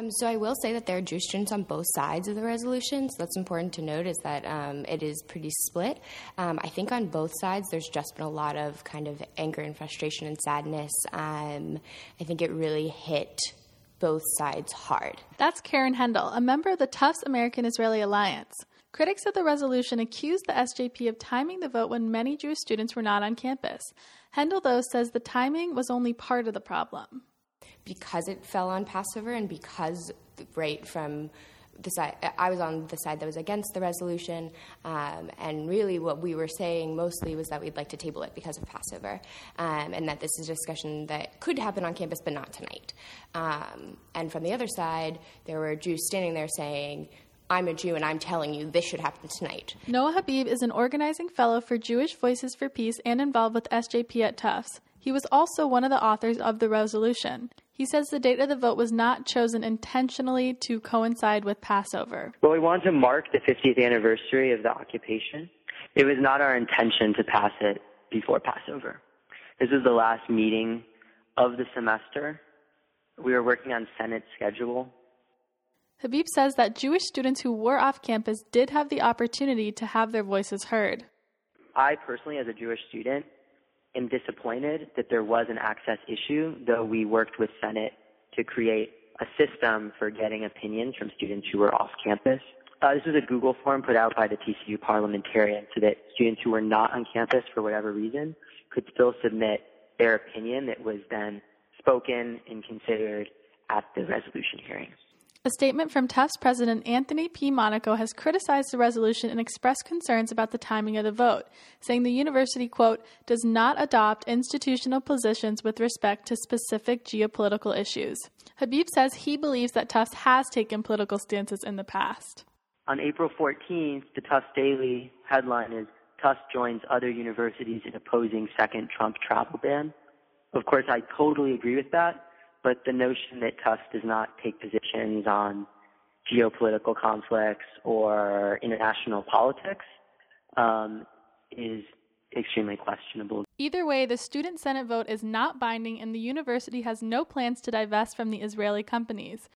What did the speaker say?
Um, so I will say that there are Jewish students on both sides of the resolution. So that's important to note is that um, it is pretty split. Um, I think on both sides there's just been a lot of kind of anger and frustration and sadness. Um, I think it really hit both sides hard. That's Karen Hendel, a member of the Tufts American Israeli Alliance. Critics of the resolution accused the SJP of timing the vote when many Jewish students were not on campus. Hendel, though, says the timing was only part of the problem. Because it fell on Passover and because, right from the side, I was on the side that was against the resolution, um, and really what we were saying mostly was that we'd like to table it because of Passover, um, and that this is a discussion that could happen on campus but not tonight. Um, and from the other side, there were Jews standing there saying, I'm a Jew and I'm telling you this should happen tonight. Noah Habib is an organizing fellow for Jewish Voices for Peace and involved with SJP at Tufts. He was also one of the authors of the resolution. He says the date of the vote was not chosen intentionally to coincide with Passover. Well, we wanted to mark the 50th anniversary of the occupation. It was not our intention to pass it before Passover. This was the last meeting of the semester. We were working on Senate schedule Habib says that Jewish students who were off campus did have the opportunity to have their voices heard. I personally, as a Jewish student, am disappointed that there was an access issue, though we worked with Senate to create a system for getting opinions from students who were off campus. Uh, this was a Google form put out by the TCU parliamentarian so that students who were not on campus for whatever reason could still submit their opinion that was then spoken and considered at the resolution hearings. A statement from Tufts President Anthony P. Monaco has criticized the resolution and expressed concerns about the timing of the vote, saying the university, quote, does not adopt institutional positions with respect to specific geopolitical issues. Habib says he believes that Tufts has taken political stances in the past. On April 14th, the Tufts Daily headline is Tufts joins other universities in opposing second Trump travel ban. Of course, I totally agree with that but the notion that Tufts does not take positions on geopolitical conflicts or international politics um, is extremely questionable. Either way, the student senate vote is not binding, and the university has no plans to divest from the Israeli companies.